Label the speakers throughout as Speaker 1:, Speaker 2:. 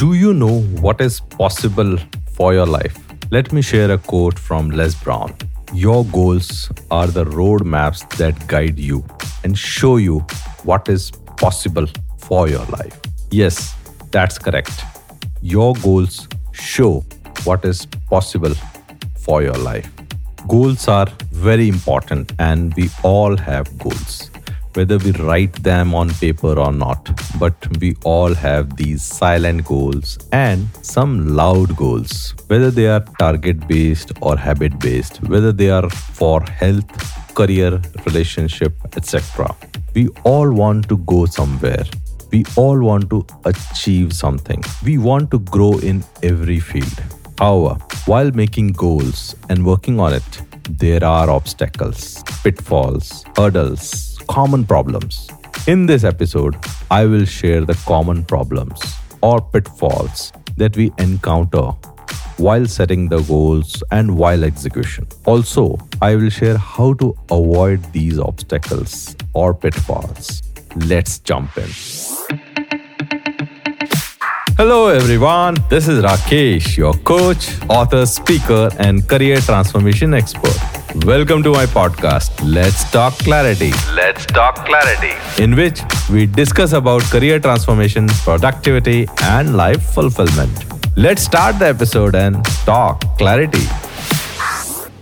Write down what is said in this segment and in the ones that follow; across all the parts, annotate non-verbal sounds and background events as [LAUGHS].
Speaker 1: Do you know what is possible for your life? Let me share a quote from Les Brown. Your goals are the roadmaps that guide you and show you what is possible for your life. Yes, that's correct. Your goals show what is possible for your life. Goals are very important, and we all have goals whether we write them on paper or not. But we all have these silent goals and some loud goals, whether they are target based or habit based, whether they are for health, career, relationship, etc. We all want to go somewhere. We all want to achieve something. We want to grow in every field. However, while making goals and working on it, there are obstacles, pitfalls, hurdles, common problems. In this episode, I will share the common problems or pitfalls that we encounter while setting the goals and while execution. Also, I will share how to avoid these obstacles or pitfalls. Let's jump in. Hello, everyone. This is Rakesh, your coach, author, speaker, and career transformation expert. Welcome to my podcast, Let's Talk Clarity.
Speaker 2: Let's Talk Clarity,
Speaker 1: in which we discuss about career transformation, productivity, and life fulfillment. Let's start the episode and talk clarity.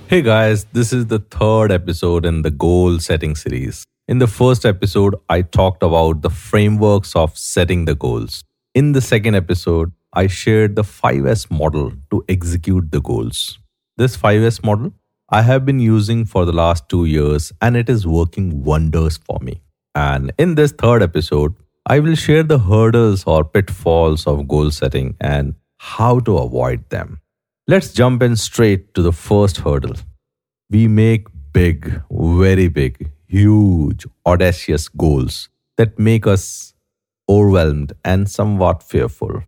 Speaker 1: Hey guys, this is the third episode in the goal setting series. In the first episode, I talked about the frameworks of setting the goals. In the second episode, I shared the 5S model to execute the goals. This 5S model I have been using for the last two years and it is working wonders for me. And in this third episode, I will share the hurdles or pitfalls of goal setting and how to avoid them. Let's jump in straight to the first hurdle. We make big, very big, huge, audacious goals that make us overwhelmed and somewhat fearful.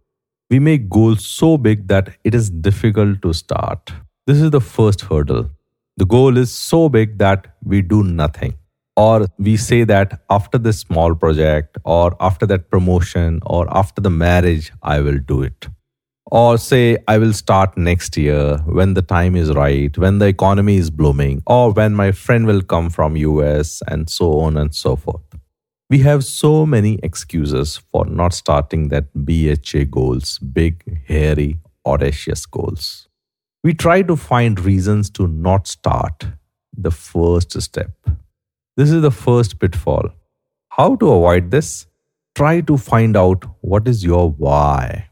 Speaker 1: We make goals so big that it is difficult to start. This is the first hurdle the goal is so big that we do nothing. Or we say that after this small project, or after that promotion, or after the marriage, I will do it. Or say, I will start next year when the time is right, when the economy is blooming, or when my friend will come from US, and so on and so forth. We have so many excuses for not starting that BHA goals, big, hairy, audacious goals we try to find reasons to not start the first step. This is the first pitfall. How to avoid this? Try to find out what is your why.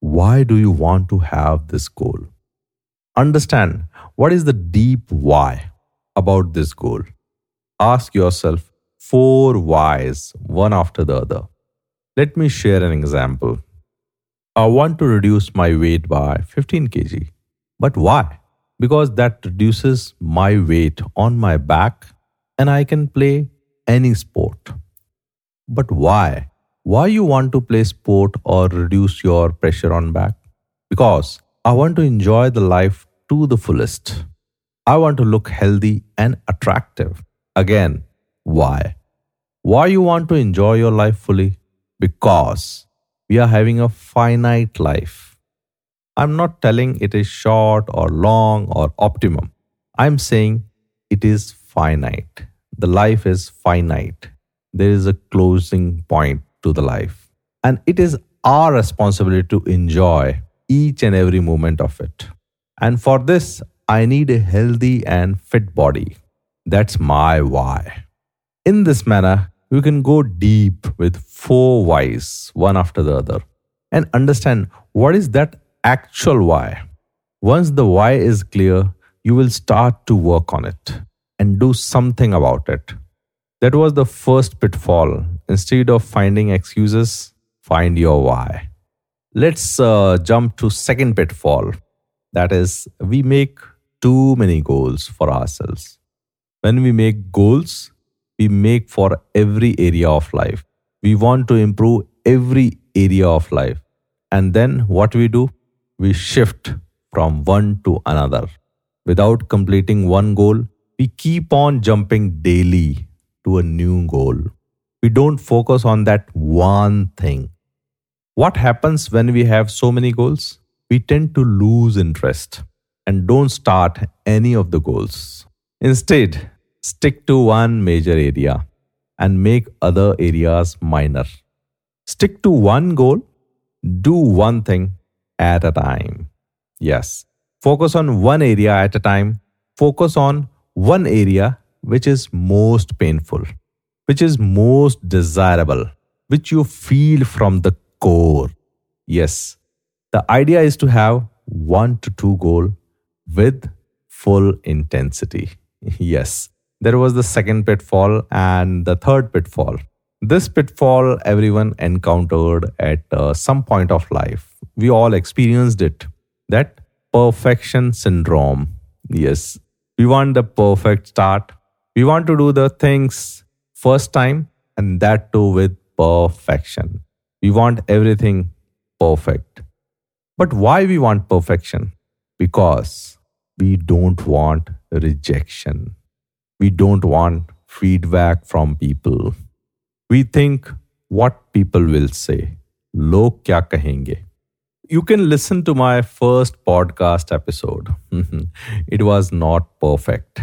Speaker 1: Why do you want to have this goal? Understand what is the deep why about this goal. Ask yourself four whys, one after the other. Let me share an example. I want to reduce my weight by 15 kg. But why? Because that reduces my weight on my back and I can play any sport. But why? Why you want to play sport or reduce your pressure on back? Because I want to enjoy the life to the fullest. I want to look healthy and attractive. Again, why? Why you want to enjoy your life fully? Because we are having a finite life I'm not telling it is short or long or optimum. I'm saying it is finite. The life is finite. There is a closing point to the life. And it is our responsibility to enjoy each and every moment of it. And for this, I need a healthy and fit body. That's my why. In this manner, you can go deep with four whys, one after the other, and understand what is that actual why. Once the why is clear, you will start to work on it and do something about it. That was the first pitfall. Instead of finding excuses, find your why. Let's uh, jump to second pitfall. That is we make too many goals for ourselves. When we make goals, we make for every area of life. We want to improve every area of life. And then what we do? We shift from one to another. Without completing one goal, we keep on jumping daily to a new goal. We don't focus on that one thing. What happens when we have so many goals? We tend to lose interest and don't start any of the goals. Instead, stick to one major area and make other areas minor. Stick to one goal, do one thing at a time. Yes, focus on one area at a time. Focus on one area which is most painful, which is most desirable, which you feel from the core. Yes, the idea is to have one to two goal with full intensity. Yes, there was the second pitfall and the third pitfall. This pitfall everyone encountered at uh, some point of life. We all experienced it. That perfection syndrome. Yes, we want the perfect start. We want to do the things first time and that too with perfection. We want everything perfect. But why we want perfection? Because we don't want rejection. We don't want feedback from people. We think what people will say. Log kya kahenge? You can listen to my first podcast episode. Mm-hmm. it was not perfect.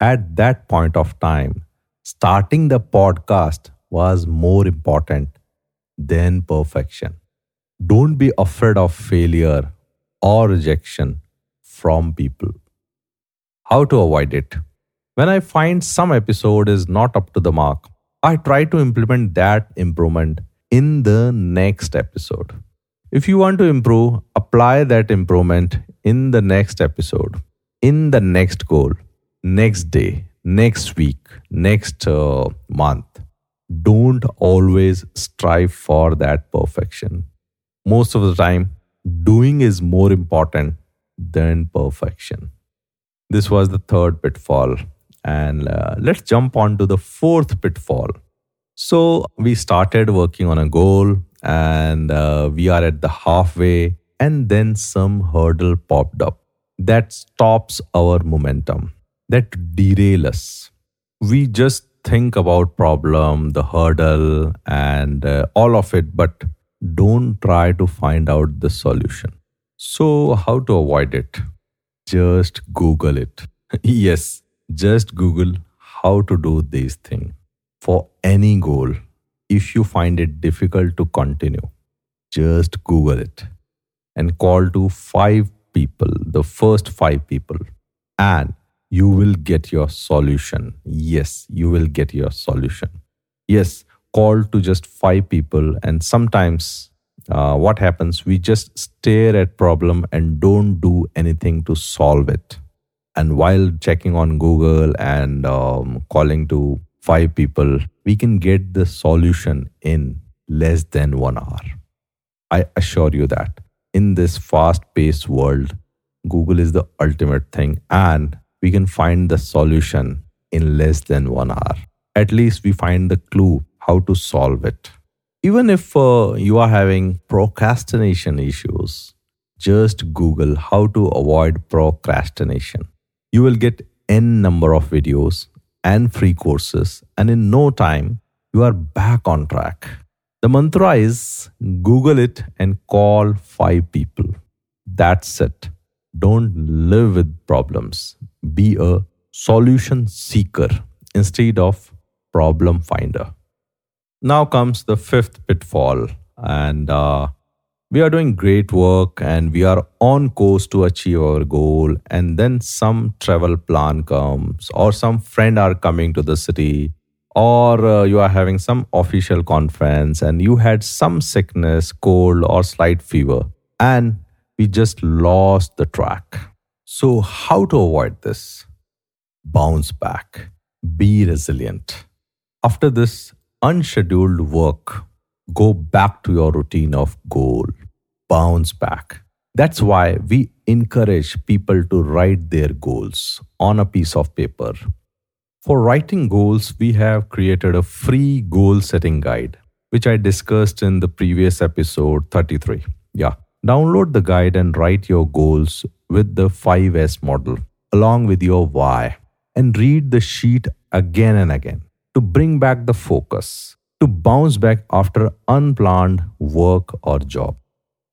Speaker 1: At that point of time, starting the podcast was more important than perfection. Don't be afraid of failure or rejection from people. How to avoid it? When I find some episode is not up to the mark, I try to implement that improvement in the next episode. If you want to improve, apply that improvement in the next episode, in the next goal, next day, next week, next uh, month. Don't always strive for that perfection. Most of the time, doing is more important than perfection. This was the third pitfall. And uh, let's jump on to the fourth pitfall. So we started working on a goal and uh, we are at the halfway, and then some hurdle popped up that stops our momentum, that derail us. We just think about problem, the hurdle, and uh, all of it, but don't try to find out the solution. So, how to avoid it? Just Google it. [LAUGHS] yes, just Google how to do these things for any goal. If you find it difficult to continue, just Google it and call to five people, the first five people, and you will get your solution. Yes, you will get your solution. Yes, call to just five people, and sometimes uh, what happens we just stare at problem and don't do anything to solve it and while checking on google and um, calling to five people we can get the solution in less than one hour. I assure you that. In this fast paced world google is the ultimate thing and we can find the solution in less than one hour. At least we find the clue how to solve it. Even if uh, you are having procrastination issues, just Google how to avoid procrastination. You will get n number of videos and free courses, and in no time, you are back on track. The mantra is Google it and call five people. That's it. Don't live with problems. Be a solution seeker instead of problem finder. Now comes the fifth pitfall, and uh, we are doing great work and we are on course to achieve our goal. And then some travel plan comes, or some friend are coming to the city, or uh, you are having some official conference and you had some sickness, cold, or slight fever, and we just lost the track. So, how to avoid this? Bounce back, be resilient. After this, unscheduled work, go back to your routine of goal, bounce back. That's why we encourage people to write their goals on a piece of paper. For writing goals, we have created a free goal setting guide, which I discussed in the previous episode 33. Yeah, download the guide and write your goals with the 5S model along with your why and read the sheet again and again to bring back the focus, to bounce back after unplanned work or job.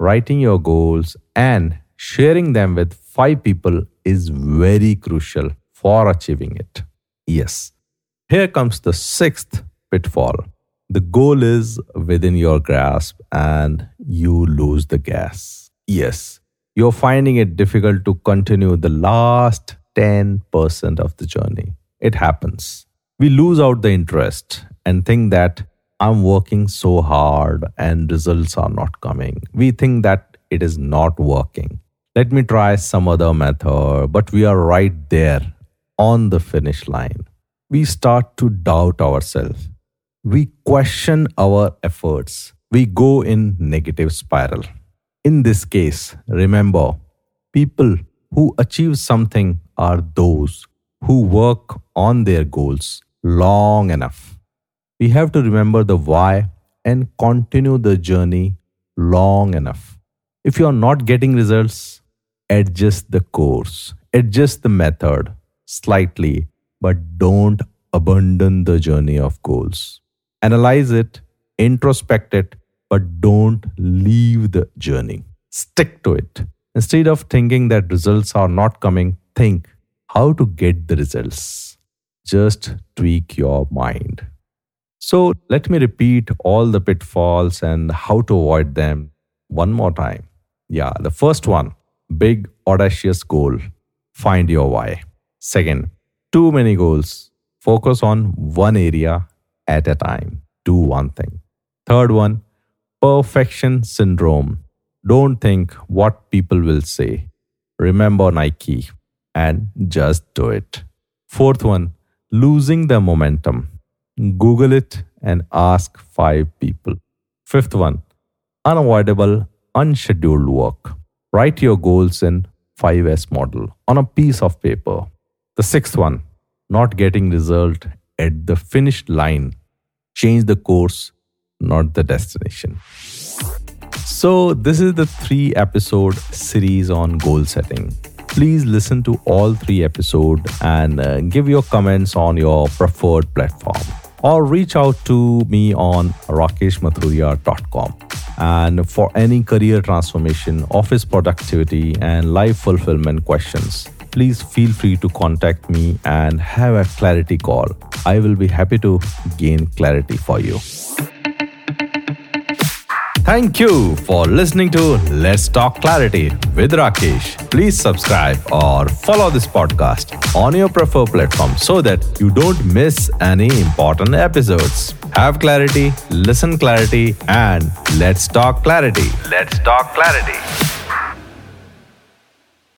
Speaker 1: Writing your goals and sharing them with five people is very crucial for achieving it. Yes. Here comes the sixth pitfall. The goal is within your grasp and you lose the gas. Yes, you're finding it difficult to continue the last 10% of the journey. It happens. We lose out the interest and think that I'm working so hard and results are not coming. We think that it is not working. Let me try some other method, but we are right there on the finish line. We start to doubt ourselves. We question our efforts. We go in negative spiral. In this case, remember, people who achieve something are those who work on their goals long enough. We have to remember the why and continue the journey long enough. If you are not getting results, adjust the course, adjust the method slightly, but don't abandon the journey of goals. Analyze it, introspect it, but don't leave the journey. Stick to it. Instead of thinking that results are not coming, think how to get the results. Just tweak your mind. So, let me repeat all the pitfalls and how to avoid them one more time. Yeah, the first one big, audacious goal. Find your why. Second, too many goals. Focus on one area at a time. Do one thing. Third one, perfection syndrome. Don't think what people will say. Remember Nike and just do it. Fourth one, losing the momentum. Google it and ask five people. Fifth one, unavoidable, unscheduled work. Write your goals in 5S model on a piece of paper. The sixth one, not getting result at the finished line. Change the course, not the destination. So, this is the three episode series on goal setting. Please listen to all three episodes and uh, give your comments on your preferred platform or reach out to me on rakeshmathuria.com. And for any career transformation, office productivity, and life fulfillment questions, please feel free to contact me and have a clarity call. I will be happy to gain clarity for you. Thank you for listening to Let's Talk Clarity with Rakesh. Please subscribe or follow this podcast on your preferred platform so that you don't miss any important episodes. Have clarity, listen clarity, and let's talk clarity. Let's talk clarity.